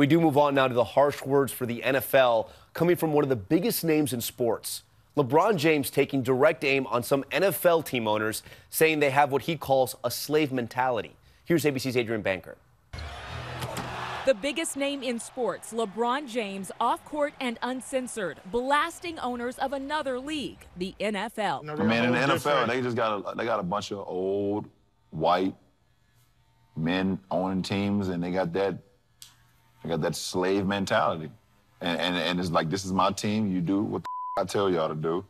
We do move on now to the harsh words for the NFL coming from one of the biggest names in sports. LeBron James taking direct aim on some NFL team owners, saying they have what he calls a slave mentality. Here's ABC's Adrienne Bankert. The biggest name in sports, LeBron James, off court and uncensored, blasting owners of another league, the NFL. I mean, in the NFL, they just got a, they got a bunch of old white men owning teams, and they got that they got that slave mentality, and and, and it's like this is my team. You do what I tell y'all to do,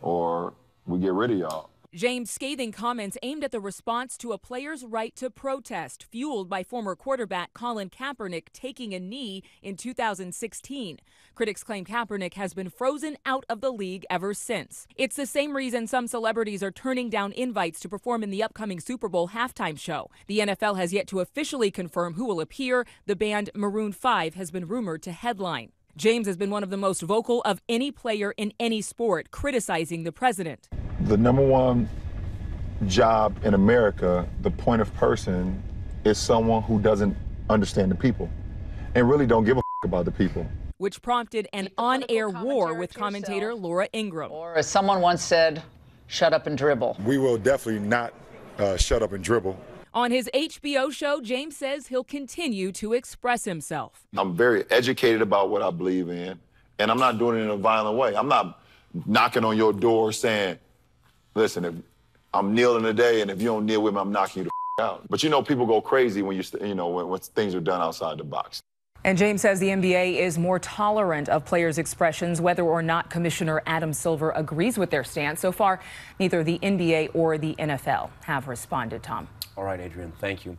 or we get rid of y'all. James' scathing comments aimed at the response to a player's right to protest, fueled by former quarterback Colin Kaepernick taking a knee in 2016. Critics claim Kaepernick has been frozen out of the league ever since. It's the same reason some celebrities are turning down invites to perform in the upcoming Super Bowl halftime show. The NFL has yet to officially confirm who will appear. The band Maroon 5 has been rumored to headline. James has been one of the most vocal of any player in any sport, criticizing the president the number one job in America, the point of person, is someone who doesn't understand the people and really don't give a about the people. Which prompted an on air war with commentator Laura Ingraham. Or, as someone once said, shut up and dribble. We will definitely not uh, shut up and dribble. On his HBO show, James says he'll continue to express himself. I'm very educated about what I believe in, and I'm not doing it in a violent way. I'm not knocking on your door saying, listen, if I'm kneeling today, and if you don't kneel with me, I'm knocking you the out. But you know, people go crazy when you, you know, when, when things are done outside the box. And James says the NBA is more tolerant of players' expressions, whether or not Commissioner Adam Silver agrees with their stance. So far, neither the NBA or the NFL have responded, Tom. All right, Adrienne, thank you.